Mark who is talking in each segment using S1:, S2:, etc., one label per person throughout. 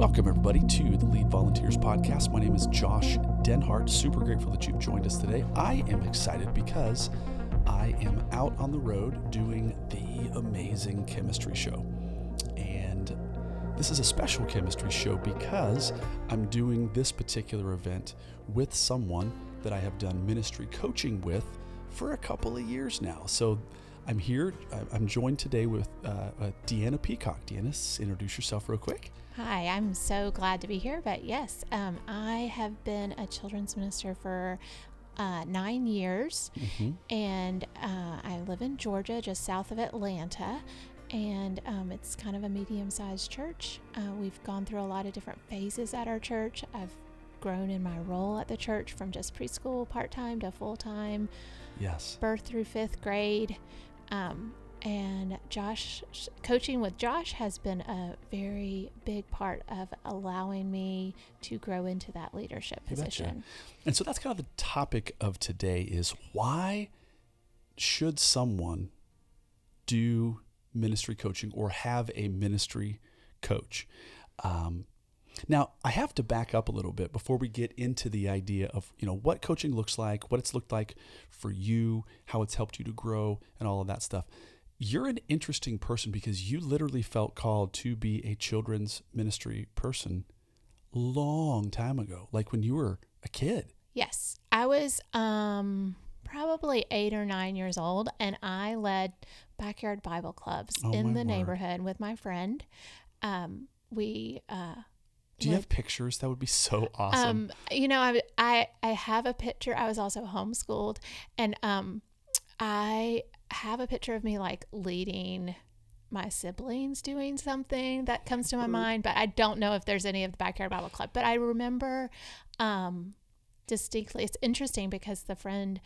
S1: Welcome, everybody, to the Lead Volunteers Podcast. My name is Josh Denhart. Super grateful that you've joined us today. I am excited because I am out on the road doing the amazing chemistry show. And this is a special chemistry show because I'm doing this particular event with someone that I have done ministry coaching with for a couple of years now. So I'm here. I'm joined today with uh, uh, Deanna Peacock. Deanna, introduce yourself real quick.
S2: Hi, I'm so glad to be here. But yes, um, I have been a children's minister for uh, nine years, mm-hmm. and uh, I live in Georgia, just south of Atlanta. And um, it's kind of a medium sized church. Uh, we've gone through a lot of different phases at our church. I've grown in my role at the church from just preschool part time to full time.
S1: Yes.
S2: Birth through fifth grade. Um, and Josh, coaching with Josh has been a very big part of allowing me to grow into that leadership position.
S1: And so that's kind of the topic of today is why should someone do ministry coaching or have a ministry coach? Um, now, I have to back up a little bit before we get into the idea of, you know, what coaching looks like, what it's looked like for you, how it's helped you to grow and all of that stuff. You're an interesting person because you literally felt called to be a children's ministry person long time ago, like when you were a kid.
S2: Yes. I was um probably 8 or 9 years old and I led backyard Bible clubs oh, in the word. neighborhood with my friend. Um we uh
S1: do you have pictures? That would be so awesome. Um,
S2: you know, I, I I have a picture. I was also homeschooled, and um, I have a picture of me like leading my siblings doing something that comes to my mind, but I don't know if there's any of the backyard Bible club. But I remember um, distinctly. It's interesting because the friend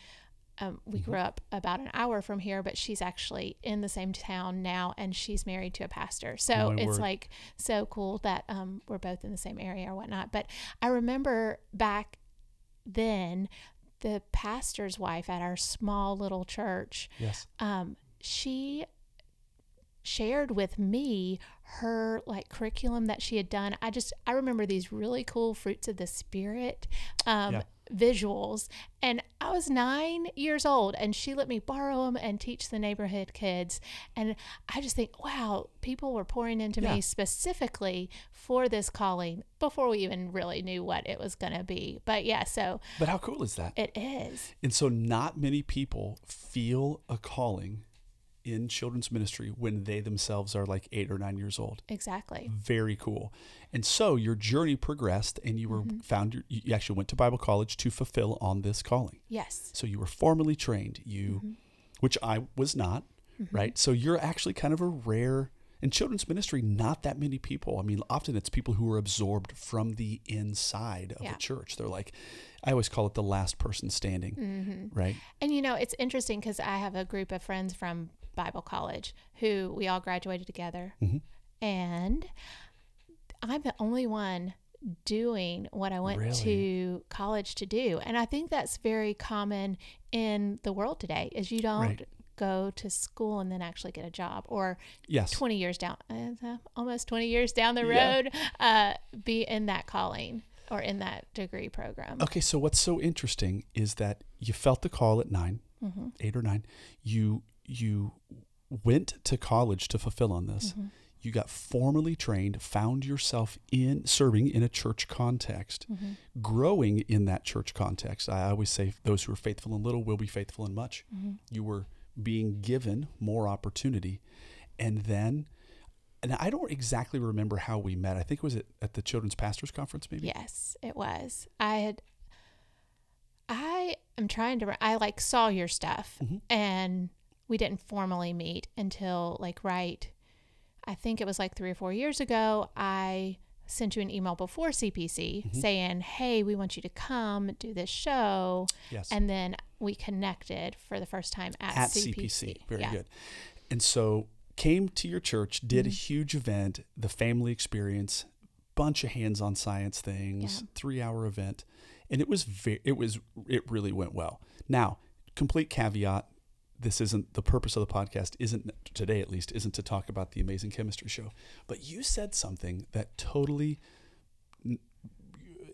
S2: um, we mm-hmm. grew up about an hour from here, but she's actually in the same town now, and she's married to a pastor. So oh, it's word. like so cool that um, we're both in the same area or whatnot. But I remember back then, the pastor's wife at our small little church.
S1: Yes.
S2: Um, she shared with me her like curriculum that she had done. I just I remember these really cool fruits of the spirit um, yeah visuals. And I was nine years old, and she let me borrow them and teach the neighborhood kids. And I just think, wow, people were pouring into yeah. me specifically for this calling before we even really knew what it was going to be. But yeah, so.
S1: But how cool is that?
S2: It is.
S1: And so, not many people feel a calling in children's ministry when they themselves are like eight or nine years old.
S2: Exactly.
S1: Very cool. And so your journey progressed and you were mm-hmm. found, your, you actually went to Bible college to fulfill on this calling.
S2: Yes.
S1: So you were formally trained, you, mm-hmm. which I was not, mm-hmm. right? So you're actually kind of a rare, in children's ministry, not that many people. I mean, often it's people who are absorbed from the inside of yeah. a church. They're like, I always call it the last person standing, mm-hmm. right?
S2: And you know, it's interesting because I have a group of friends from Bible college who we all graduated together. Mm-hmm. And I'm the only one doing what I went really? to college to do. And I think that's very common in the world today is you don't right. go to school and then actually get a job or
S1: yes.
S2: 20 years down uh, almost 20 years down the road yeah. uh, be in that calling or in that degree program.
S1: Okay, so what's so interesting is that you felt the call at 9, mm-hmm. 8 or 9. You you went to college to fulfill on this. Mm-hmm. You got formally trained, found yourself in serving in a church context, mm-hmm. growing in that church context. I always say those who are faithful in little will be faithful in much. Mm-hmm. You were being given more opportunity. And then, and I don't exactly remember how we met. I think it was at, at the Children's Pastors Conference, maybe?
S2: Yes, it was. I had, I am trying to, I like saw your stuff mm-hmm. and we didn't formally meet until like right I think it was like 3 or 4 years ago I sent you an email before CPC mm-hmm. saying, "Hey, we want you to come do this show."
S1: Yes.
S2: And then we connected for the first time at,
S1: at CPC. CPC. Very yeah. good. And so came to your church, did mm-hmm. a huge event, the family experience, bunch of hands-on science things, yeah. 3-hour event, and it was ve- it was it really went well. Now, complete caveat, this isn't the purpose of the podcast isn't today at least isn't to talk about the amazing chemistry show but you said something that totally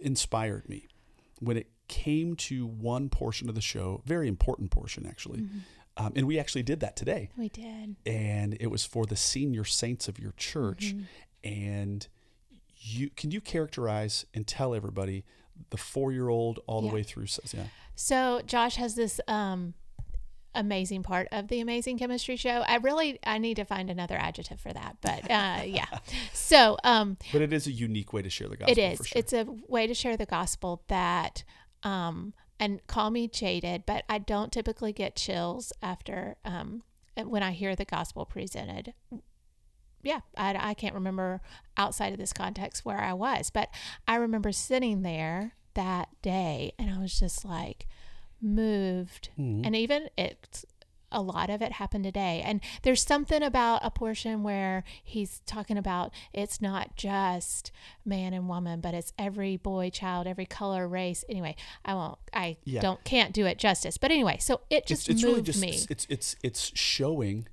S1: inspired me when it came to one portion of the show, very important portion actually.
S2: Mm-hmm.
S1: Um, and we actually did that today.
S2: We did.
S1: And it was for the senior saints of your church.
S2: Mm-hmm.
S1: And you can you characterize and tell everybody the four year old all the way through says yeah.
S2: So Josh has this um amazing part of the amazing chemistry show. I really I need to find another adjective for that, but uh yeah. So um
S1: But it is a unique way to share the gospel
S2: it is.
S1: sure.
S2: It's a way to share the gospel that um and call me jaded, but I don't typically get chills after um when I hear the gospel presented. Yeah, I, I can't remember outside of this context where I was, but I remember sitting there that day and I was just like moved.
S1: Mhm.
S2: And even it's a lot of it happened today. And there's something about a portion where he's talking about it's not just man and woman, but it's every boy, child, every color, race. Anyway, I won't, I
S1: Yeah.
S2: don't, can't do it justice. But anyway, so it just
S1: it's, it's
S2: moved
S1: really just
S2: me.
S1: it's it's it's showing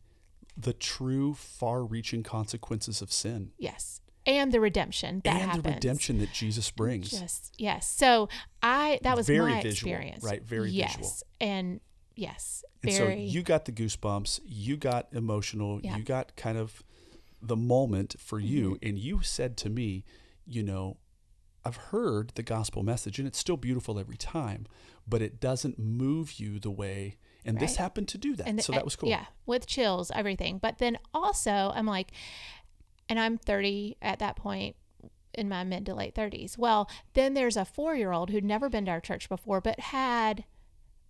S1: the true far reaching consequences of sin
S2: yes. And the redemption that
S1: and
S2: happens.
S1: the redemption that Jesus brings.
S2: Just yes. So I that was
S1: Very
S2: my
S1: visual,
S2: experience.
S1: right? Very
S2: yes.
S1: visual.
S2: And yes,
S1: And
S2: very.
S1: so you got the goosebumps, you got emotional,
S2: Yeah.
S1: you got kind of the moment for you,
S2: Mm-hmm.
S1: and you said to me, you know, I've heard the gospel message and it's still beautiful every time, but it doesn't move you the way. And this happened to do that.
S2: and
S1: so that was cool.
S2: Yeah, with chills, everything. But then also, I'm like, and I'm 30 at that point in my mid to late 30s. Well, then there's a four year old who'd never been to our church before, but had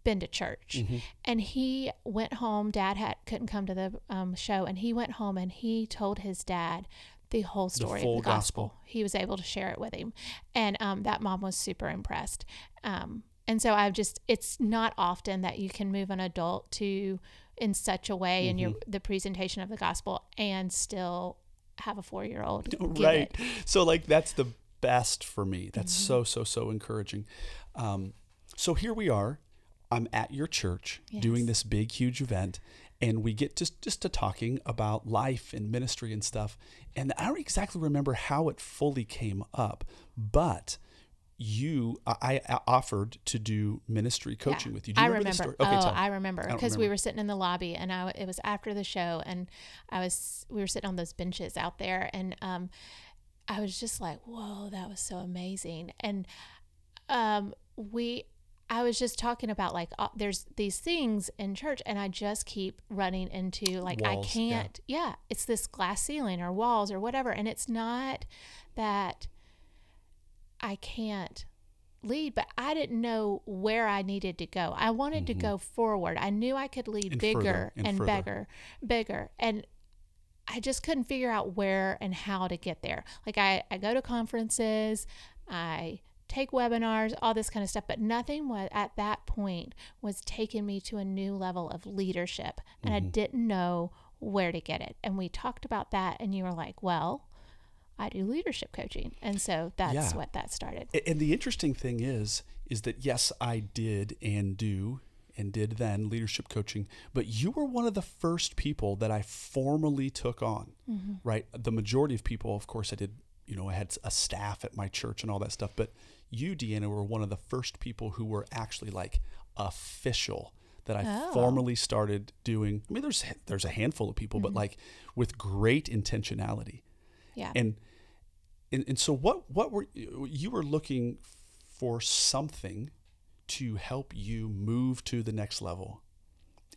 S2: been to church,
S1: Mm-hmm.
S2: and he went home. Dad had couldn't come to the um, show, and he went home and he told his dad the whole story
S1: full
S2: of the gospel.
S1: gospel.
S2: He was able to share it with him, and um, that mom was super impressed. Um, and so I've just it's not often that you can move an adult to in such a way in your
S1: Mm-hmm.
S2: the presentation of the gospel and still have a four year old
S1: right. So like that's the best for me. That's
S2: Mm-hmm.
S1: so so so encouraging. Um, so here we are. I'm at your church doing this big huge event, and we get just just to talking about life and ministry and stuff. And I don't exactly remember how it fully came up, but you I, I offered to do ministry coaching with you. Do you
S2: I
S1: remember,
S2: remember.
S1: story?
S2: oh. I remember because we were sitting in the lobby, and I it was after the show, and I was we were sitting on those benches out there, and um, I was just like, "Whoa, that was so amazing!" And um, we, I was just talking about like uh, there's these things in church, and I just keep running into like
S1: Walls,
S2: I can't. Yeah, it's this glass ceiling or walls or whatever, and it's not that I can't lead, but I didn't know where I needed to go. I wanted to go forward. I knew I could lead
S1: Mm-hmm. And
S2: bigger
S1: further, and
S2: and bigger, bigger. And I just couldn't figure out where and how to get there. Like I, I go to conferences, I take webinars, all this kind of stuff, but nothing was at that point was taking me to a new level of leadership. And
S1: Mm-hmm.
S2: I didn't know where to get it. And we talked about that and you were like, well, I do leadership coaching. And so that's
S1: Yeah.
S2: what that started.
S1: And the interesting thing is, is that yes, I did and do and did then leadership coaching, but you were one of the first people that I formally took on, mm-hmm. right? The majority of people, of course, I did, you know, I had a staff at my church and all that stuff, but you, Deanna, were one of the first people who were actually like official that I
S2: Oh.
S1: formally started doing. I mean, there's there's a handful of people, but mm-hmm. like with great intentionality
S2: Yeah.
S1: and and, and so what what were you were looking for something to help you move to the next level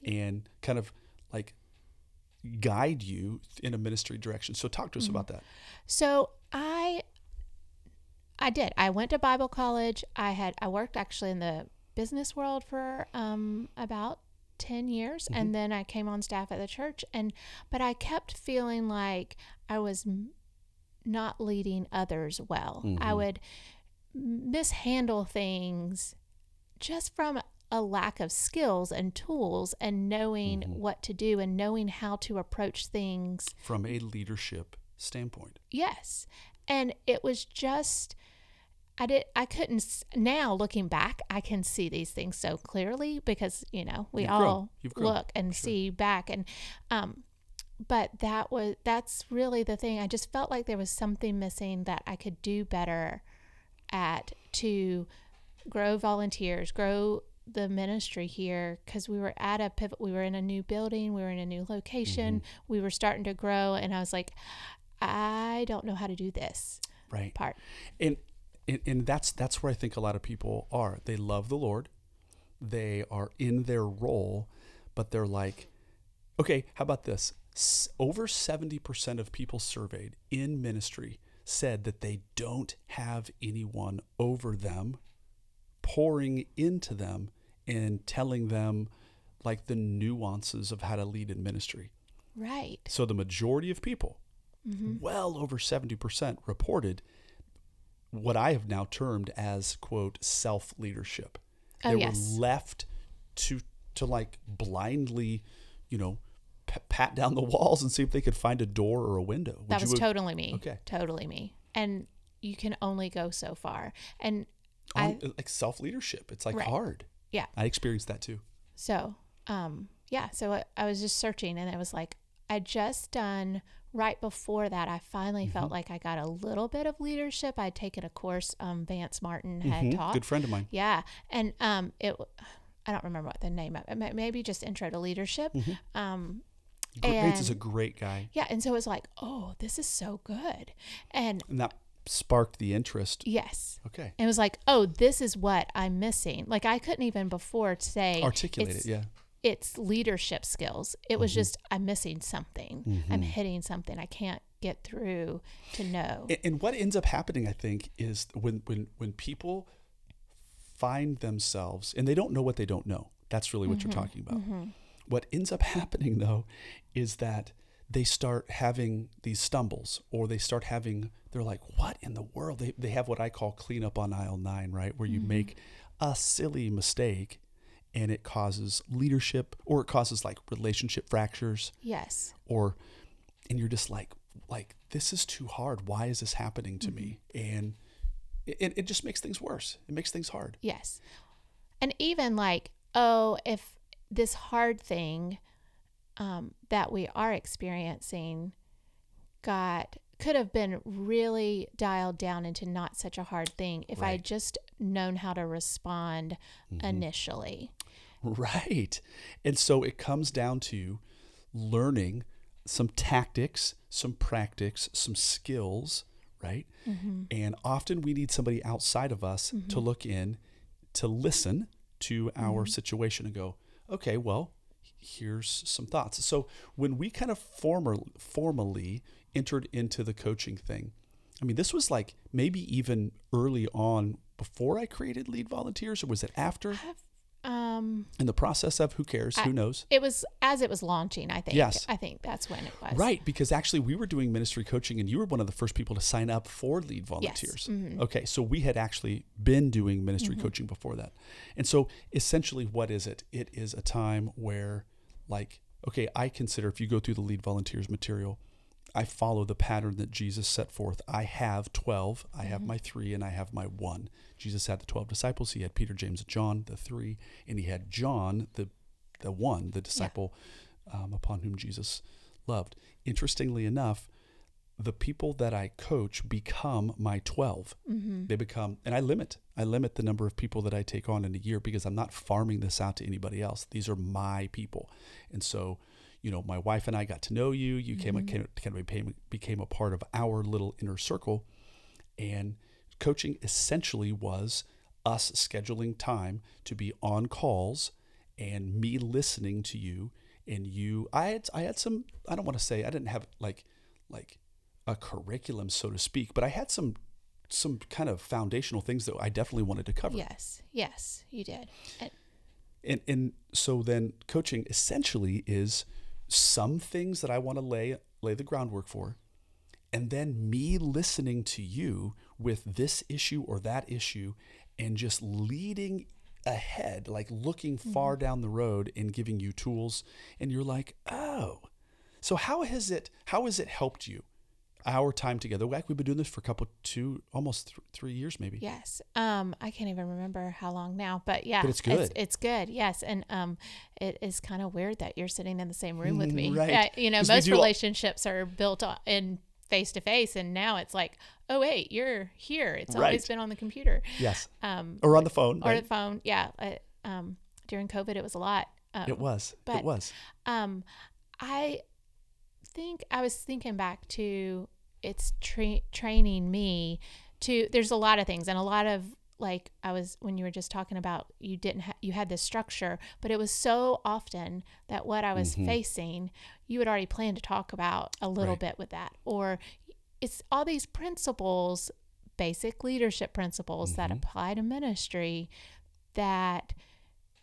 S1: and kind of like guide you in a ministry direction so talk to us about that
S2: So I I did. I went to Bible college. I had I worked actually in the business world for um about 10 years and then I came on staff at the church and but I kept feeling like I was not leading others well. I would mishandle things just from a lack of skills and tools and knowing what to do and knowing how to approach things
S1: from a leadership standpoint
S2: Yes. And it was just I did I couldn't now looking back I can see these things so clearly because you know we
S1: You've
S2: all look and
S1: sure.
S2: see back and um but that was that's really the thing I just felt like there was something missing that I could do better at to grow volunteers, grow the ministry here because we were at a pivot. We were in a new building, we were in a new location,
S1: Mm-hmm.
S2: we were starting to grow, and I was like, I don't know how to do this
S1: Right.
S2: part.
S1: and, and and that's that's where I think a lot of people are. They love the Lord, they are in their role, but they're like, okay, how about this? Over seventy percent of people surveyed in ministry said that they don't have anyone over them, pouring into them and telling them like the nuances of how to lead in ministry.
S2: Right.
S1: So the majority of people, mm-hmm. well over 70%, reported what I have now termed as quote self leadership.
S2: Oh,
S1: they
S2: yes.
S1: were left to to like blindly, you know, p- pat down the walls and see if they could find a door or a window. Would
S2: That was totally me.
S1: Okay.
S2: Totally me. And you can only go so far. And I,
S1: like self leadership. It's like
S2: Right.
S1: hard.
S2: yeah.
S1: I experienced that too.
S2: So, um, yeah. So I, I was just searching and it was like, I just done right before that. I finally
S1: Mm-hmm.
S2: felt like I got a little bit of leadership. I'd taken a course, um, Vance Martin had
S1: Mhm.
S2: taught.
S1: Good friend of mine.
S2: Yeah. And, um, it, I don't remember what the name of it, maybe just intro to leadership.
S1: Mm-hmm.
S2: Um,
S1: Gr- Vance is a great guy,
S2: yeah. And so it was like, oh, this is so good. And
S1: and that sparked the interest.
S2: yes,
S1: Okay,
S2: And it was like, oh, this is what I'm missing. Like I couldn't even before say
S1: articulate it. Yeah.
S2: It's leadership skills. It was
S1: Mm-hmm.
S2: just I'm missing something. I'm mm-hmm. hitting something. I can't get through to know.
S1: And, and what ends up happening, I think, is when when when people find themselves and they don't know what they don't know. That's really what you're mm-hmm. talking about. Mm-hmm. What ends up happening though is that they start having these stumbles or they start having they're like what in the world? They, they have what i call cleanup on aisle 9 right? Where you mm-hmm. make a silly mistake and it causes leadership or it causes like relationship fractures.
S2: Yes.
S1: or and you're just like like this is too hard. Why is this happening to me? Mm-hmm. And it, it just makes things worse. It makes things hard.
S2: Yes. And even like, oh, if this hard thing um, that we are experiencing got could have been really dialed down into not such a hard thing if I
S1: Right.
S2: had just known how to respond mm-hmm. initially.
S1: right. And so it comes down to learning some tactics some practice some skills right? Mm-hmm. And often we need somebody outside of us to mm-hmm. look in to listen to our situation and go okay well here's some thoughts. So when we kind of formal, formally entered into the coaching thing i mean this was like maybe even early on before i created lead volunteers or was it after
S2: Um,
S1: in the process of who cares who knows
S2: it was as it was launching. I think.
S1: Yes.
S2: I think that's when it was.
S1: Right, because actually we were doing ministry coaching and you were one of the first people to sign up for lead volunteers.
S2: Mm-hmm.
S1: Okay, so we had actually been doing ministry coaching before that. And so essentially what is it? It is a time where like okay, I consider if you go through the lead volunteers material, I follow the pattern that Jesus set forth. I have 12, I have my 3 and I have my 1. Jesus had the 12 disciples, he had Peter, James, and John, the 3, and he had John, the the 1, the disciple um, upon whom Jesus loved. Interestingly enough, the people that I coach become my 12. They become, and I limit, I limit the number of people that I take on in a year because I'm not farming this out to anybody else. These are my people. And so, you know, my wife and I got to know you. You came, mm-hmm. came, kind of became, became a part of our little inner circle. And coaching essentially was us scheduling time to be on calls and me listening to you and you I had I had some I don't want to say I didn't have like like a curriculum so to speak, but I had some some kind of foundational things that I definitely wanted to cover.
S2: Yes. Yes, you did. And,
S1: And and so then coaching essentially is some things that I want to lay lay the groundwork for. And then me listening to you with this issue or that issue and just leading ahead like looking mm-hmm. far down the road and giving you tools. And you're like oh so how has it how has it helped you our time together like we've been doing this for a couple two almost th- three years maybe
S2: yes. Um, I can't even remember how long now, but yeah,
S1: But it's good.
S2: It's, it's good. Yes, and um, it is kind of weird that you're sitting in the same room with me.
S1: Right.
S2: Yeah, you know, most
S1: do all-
S2: relationships are built in face to face, and now it's like, oh wait, you're here. It's
S1: Right.
S2: always been on the computer,
S1: Yes.
S2: um,
S1: Or on the phone.
S2: or
S1: right?
S2: the phone. Yeah, uh, um, during COVID, it was a lot. Um,
S1: it was.
S2: but-
S1: it was.
S2: Um, I think I was thinking back to it's tra- training me to. There's a lot of things, and a lot of like I was when you were just talking about you didn't ha- you had this structure, but it was so often that what I was
S1: Mhm.
S2: facing, you had already planned to talk about a little
S1: Right.
S2: bit with that, or it's all these principles, basic leadership principles that
S1: Mhm.
S2: apply to ministry that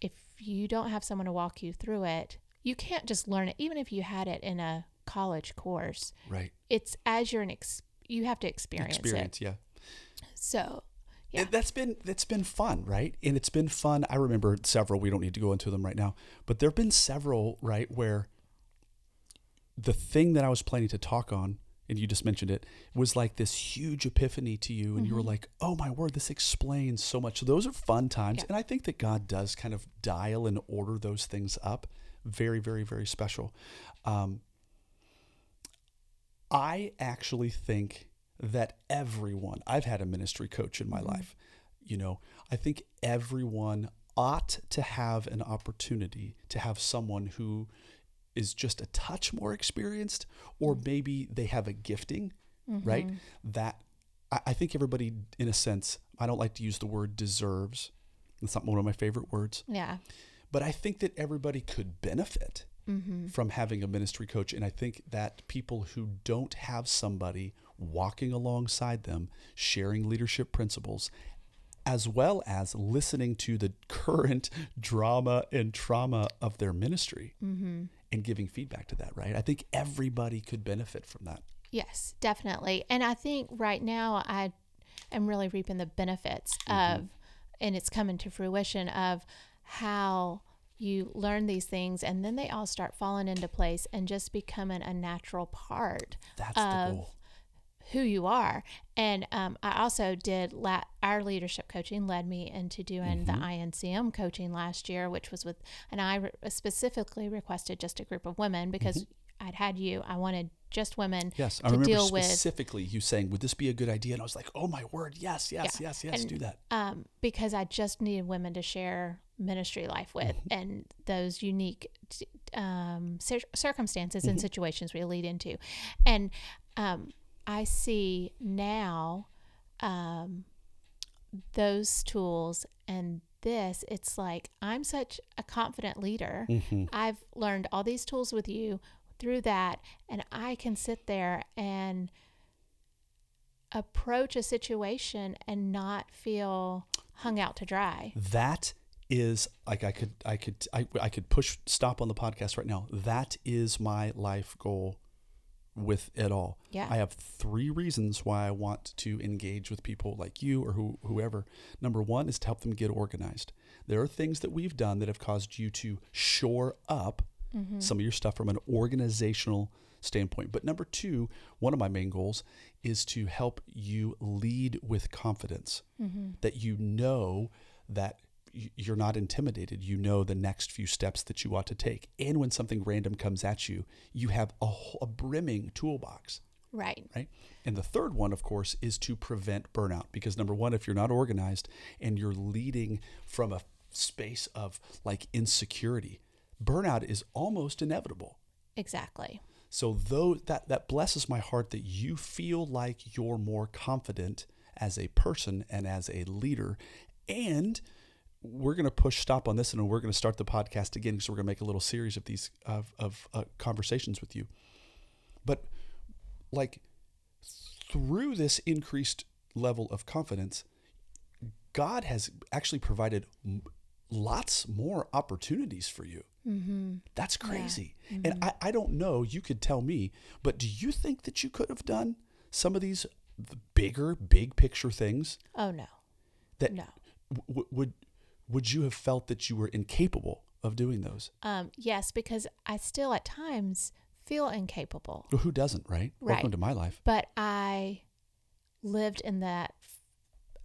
S2: if you don't have someone to walk you through it, you can't just learn it. Even if you had it in a college course,
S1: Right.
S2: it's as you're an ex- you have to experience,
S1: Experience. Yeah.
S2: So, yeah,
S1: And that's been that's been fun, right? And it's been fun. I remember several. We don't need to go into them right now, but there've been several, right, where the thing that I was planning to talk on, and you just mentioned it, was like this huge epiphany to you, and you were
S2: Mhm.
S1: like, "Oh my word, this explains so much." So those are fun times,
S2: Yeah.
S1: and I think that God does kind of dial and order those things up. Very, very, very special. Um, I actually think that everyone, I've had a ministry coach in my
S2: Mhm.
S1: life, you know, I think everyone ought to have an opportunity to have someone who is just a touch more experienced, or maybe they have a gifting, right?
S2: Mhm.
S1: That I, I think everybody, in a sense, I don't like to use the word deserves. It's not one of my favorite words,
S2: Yeah.
S1: but I think that everybody could benefit
S2: Mm-hmm.
S1: from having a ministry coach. And I think that people who don't have somebody walking alongside them, sharing leadership principles, as well as listening to the current drama and trauma of their ministry
S2: Mm-hmm.
S1: and giving feedback to that, right? I think everybody could benefit from that.
S2: Yes, definitely. And I think right now I am really reaping the benefits
S1: Mhm.
S2: of, and it's coming to fruition of how you learn these things and then they all start falling into place and just becoming a natural part
S1: That's
S2: Of-
S1: the goal.
S2: who you are. And um, I also did la- our leadership coaching led me into doing the
S1: Mhm.
S2: INCM coaching last year, which was with, and I re- specifically requested just a group of women because I'd had you. I wanted just women.
S1: Yes, I remember
S2: deal with-
S1: specifically you saying, "Would this be a good idea?" And I was like, "Oh my word, yes, yes, yes, yes,
S2: And-
S1: do that."
S2: um, because I just needed women to share ministry life with
S1: Mm-hmm.
S2: and those unique um, cir- circumstances and
S1: Mhm.
S2: situations we lead into. And um, I see now um, those tools and this, it's like I'm such a confident leader.
S1: Mm-hmm.
S2: I've learned all these tools with you through that, and I can sit there and approach a situation and not feel hung out to dry.
S1: That is like I could I could I, I could push stop on the podcast right now. That is my life goal with it all.
S2: Yeah.
S1: I have three reasons why I want to engage with people like you or who, whoever. Number one is to help them get organized. There are things that we've done that have caused you to shore up
S2: Mm-hmm.
S1: some of your stuff from an organizational standpoint. But number two, one of my main goals is to help you lead with confidence
S2: Mm-hmm.
S1: that you know that you're not intimidated. You know the next few steps that you ought to take. And when something random comes at you, you have a, a brimming toolbox,
S2: Right.
S1: right? And the third one, of course, is to prevent burnout. Because number one, if you're not organized and you're leading from a space of like insecurity, burnout is almost inevitable.
S2: Exactly.
S1: So though that that blesses my heart that you feel like you're more confident as a person and as a leader and we're going to push stop on this and we're going to start the podcast again because we're going to make a little series of these of, of uh, conversations with you but like through this increased level of confidence god has actually provided m- lots more opportunities for you
S2: Mm-hmm.
S1: that's crazy.
S2: Mhm.
S1: And I, I don't know, you could tell me, but do you think that you could have done some of these bigger, big picture things
S2: Oh no.
S1: that
S2: No.
S1: w- would would you have felt that you were incapable of doing those?
S2: Um, yes, because I still at times feel incapable.
S1: Well, who doesn't, right?
S2: Right.
S1: Welcome to my life.
S2: but I lived in that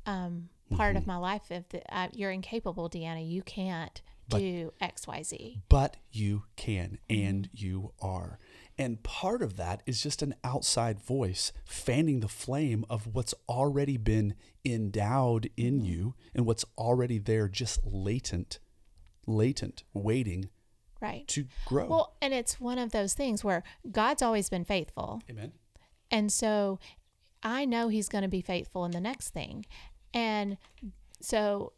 S2: um, part of
S1: Mhm.
S2: my life of the uh, you're incapable, Deanna. You can't
S1: But-
S2: do X, Y, Z.
S1: But you can and you are. And part of that is just an outside voice fanning the flame of what's already been endowed in mm. you and what's already there, just latent, latent, waiting
S2: Right.
S1: to grow.
S2: Well, and it's one of those things where God's always been faithful.
S1: Amen.
S2: And so I know he's going to be faithful in the next thing. And so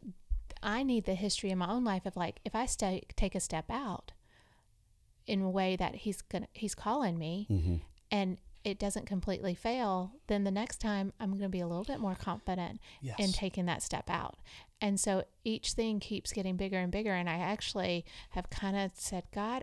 S2: I need the history in my own life of like if I stay, take a step out in a way that he's to he's calling me
S1: Mm-hmm.
S2: and it doesn't completely fail, then the next time I'm going to be a little bit more confident in taking that step out. And so each thing keeps getting bigger and bigger. And I actually have kind of said, God,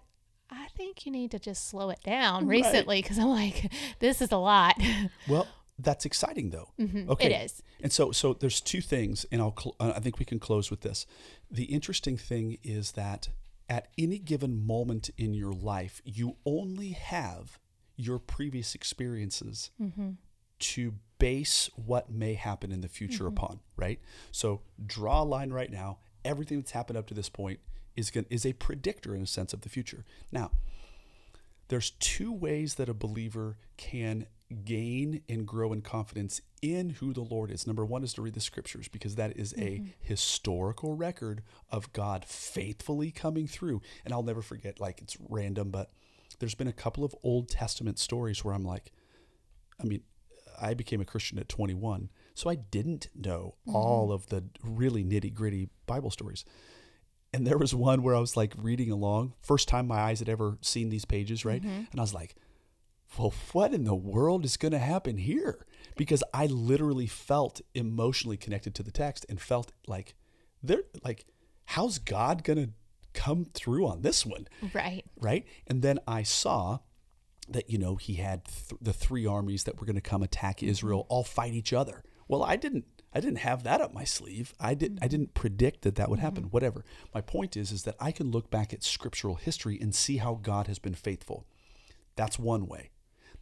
S2: I think you need to just slow it down
S1: Right.
S2: recently because I'm like, this is a lot.
S1: Well, that's exciting though.
S2: Mhm,
S1: Okay.
S2: It is.
S1: And so, so there's two things, and I'll. Cl- uh, I think we can close with this. The interesting thing is that at any given moment in your life, you only have your previous experiences
S2: Mm-hmm.
S1: to base what may happen in the future
S2: Mm-hmm.
S1: upon. Right. So draw a line right now. Everything that's happened up to this point is going is a predictor in a sense of the future. Now, there's two ways that a believer can gain and grow in confidence in who the Lord is. Number one is to read the scriptures because that is a mm-hmm. historical record of God faithfully coming through. And I'll never forget, like it's random, but there's been a couple of Old Testament stories where I'm like, I mean, I became a Christian at 21, so I didn't know all mm-hmm. of the really nitty gritty Bible stories. And there was one where I was like reading along, first time my eyes had ever seen these pages, right? Mm-hmm. And I was like, well, what in the world is going to happen here? Because I literally felt emotionally connected to the text and felt like, they're like, how's God going to come through on this one?
S2: Right.
S1: right? And then I saw that you know he had th- the three armies that were going to come attack mm-hmm. Israel all fight each other. Well, I didn't I didn't have that up my sleeve. I didn't mm-hmm. I didn't predict that that would mm-hmm. happen. Whatever. My point is is that I can look back at scriptural history and see how God has been faithful. That's one way.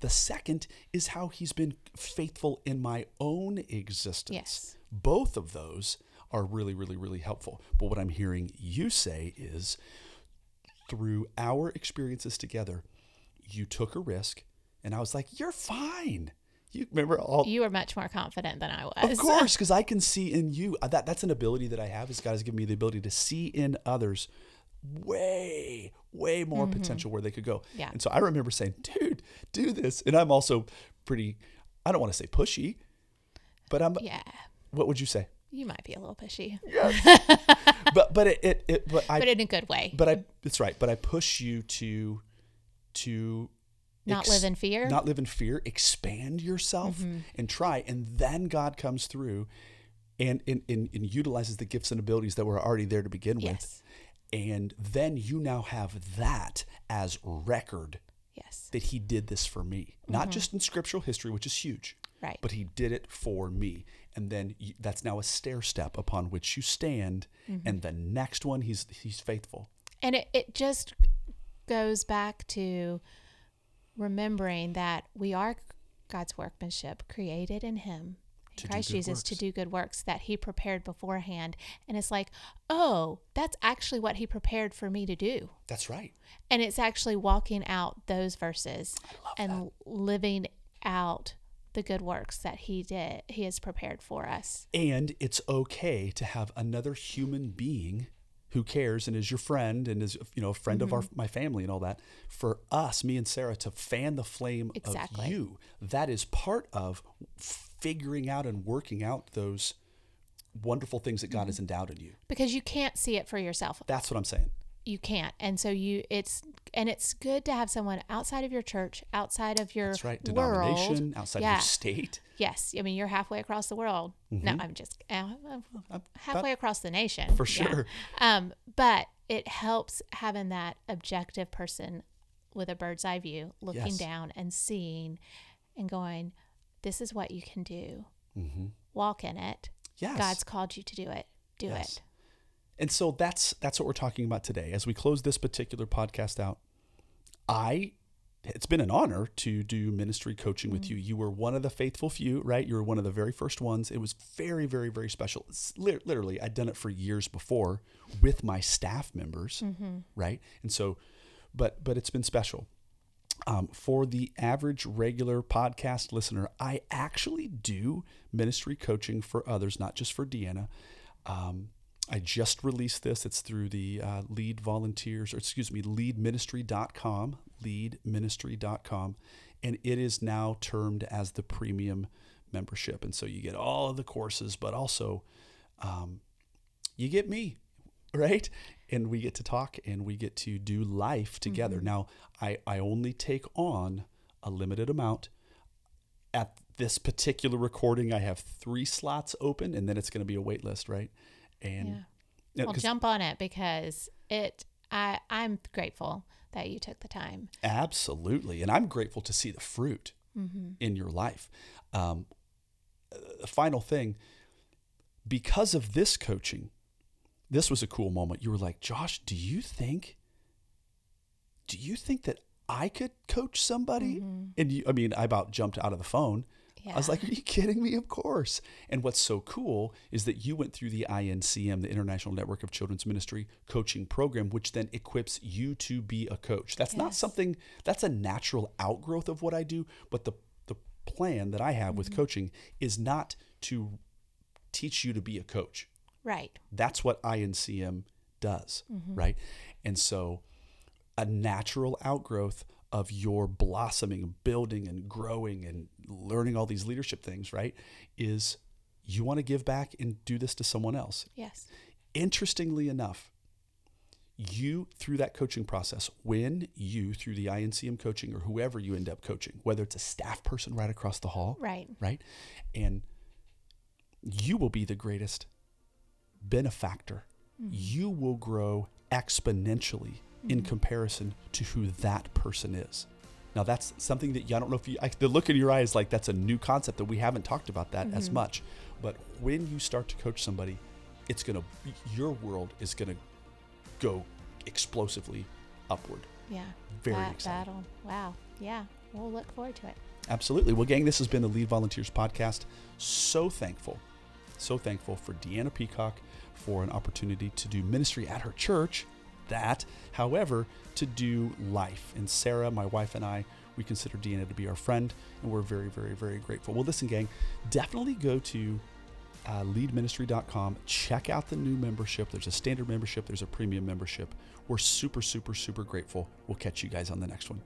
S1: The second is how he's been faithful in my own existence.
S2: Yes.
S1: Both of those are really, really, really helpful. But what I'm hearing you say is through our experiences together, you took a risk, and I was like, "You're fine." You remember all,
S2: You were much more confident than I was.
S1: of course, because I can see in you uh, that that's an ability that I have. Is God has given me the ability to see in others way, way more potential where they could go.
S2: Mm-hmm. Yeah.
S1: And so I remember saying, "Dude, do this," and I'm also pretty. I don't want to say pushy, but I'm.
S2: Yeah.
S1: What would you say?
S2: You might be a little pushy, Yes.
S1: But but it it, it but I
S2: but in a good way.
S1: but I it's right. But I push you to to
S2: Not live in fear? Mm-hmm.
S1: Not live in fear. Expand yourself and try, and then God comes through, and and, and and utilizes the gifts and abilities that were already there to begin with,
S2: Yes.
S1: And then you now have that as record
S2: Yes.
S1: that He did this for me, not just in scriptural history, which is huge,
S2: Mm-hmm. Right.
S1: but He did it for me, and then you, that's now a stair step upon which you stand,
S2: Mm-hmm.
S1: and the next one He's He's faithful.
S2: And it, it just goes back to remembering that we are God's workmanship, created in Him,
S1: To
S2: Christ Jesus, to do good works that He prepared beforehand. And it's like, oh, that's actually what He prepared for me to do.
S1: That's right.
S2: And it's actually walking out those verses and living out the good works that He did, He has prepared for us.
S1: And it's okay to have another human being who cares and is your friend and is you know a friend of our
S2: Mm-hmm.
S1: my family and all that for us me and Sarah to fan the flame
S2: Exactly.
S1: of you that is part of figuring out and working out those wonderful things that God
S2: Mm-hmm.
S1: has endowed in you.
S2: Because you can't see it for yourself.
S1: that's what I'm saying.
S2: You can't. And so you it's and it's good to have someone outside of your church outside of your
S1: that's right.
S2: world.
S1: Denomination outside of your state.
S2: Yes. I mean you're halfway across the world. No i'm just uh,
S1: I'm
S2: halfway across the nation.
S1: For
S2: Yeah.
S1: sure.
S2: um but it helps having that objective person with a bird's eye view looking
S1: Yes.
S2: down and seeing and going this is what you can do
S1: mm-hmm.
S2: walk in it
S1: yes
S2: god's called you to do it do
S1: Yes.
S2: it
S1: And so that's that's what we're talking about today. As we close this particular podcast out, I it's been an honor to do ministry coaching with you. You were one of the faithful few, right? You were one of the very first ones. It was very, very, very special. It's literally, I'd done it for years before with my staff members, right? And so, but but it's been special. Um, for the average regular podcast listener, I actually do ministry coaching for others, not just for Deanna. Um, I just released this. It's through the uh, lead volunteers, or excuse me, leadministry.com, leadministry.com. And it is now termed as the premium membership. And so you get all of the courses, but also um, you get me, right? And we get to talk and we get to do life together. Mm-hmm. Now, I, I only take on a limited amount. At this particular recording, I have three slots open, and then it's going to be a wait list, right?
S2: And yeah. I'll jump on it because it. I I'm grateful that you took the time.
S1: Absolutely, and I'm grateful to see the fruit mm-hmm. in your life. Um, final thing, because of this coaching, this was a cool moment. You were like, Josh, do you think? Do you think that I could coach somebody? Mm-hmm. And you, I mean, I about jumped out of the phone yeah. I was like, are you kidding me? Of course. And what's so cool is that you went through the INCM, the International Network of Children's Ministry coaching program, which then equips you to be a coach. That's yes. not something that's a natural outgrowth of what I do, but the the plan that I have mm-hmm. with coaching is not to teach you to be a coach.
S2: Right.
S1: That's what INCM does, mm-hmm. right? And so a natural outgrowth of your blossoming, building, and growing and learning all these leadership things, right? Is you want to give back and do this to someone else.
S2: Yes.
S1: Interestingly enough, you through that coaching process, when you through the INCM coaching or whoever you end up coaching, whether it's a staff person right across the hall,
S2: right,
S1: right, and you will be the greatest benefactor. Mm-hmm. You will grow exponentially in mm-hmm. comparison to who that person is. Now that's something that you, I don't know if you I, the look in your eyes like that's a new concept that we haven't talked about that mm-hmm. as much. But when you start to coach somebody, it's gonna your world is gonna go explosively upward.
S2: Yeah.
S1: Very that, exciting.
S2: That'll, wow. Yeah. We'll look forward to it.
S1: Absolutely. Well, gang, this has been the Lead Volunteers podcast. So thankful, so thankful for Deanna Peacock for an opportunity to do ministry at her church that. However, to do life. And Sarah, my wife, and I, we consider Deanna to be our friend, and we're very, very, very grateful. Well, listen, gang, definitely go to uh, leadministry.com. Check out the new membership. There's a standard membership, there's a premium membership. We're super, super, super grateful. We'll catch you guys on the next one.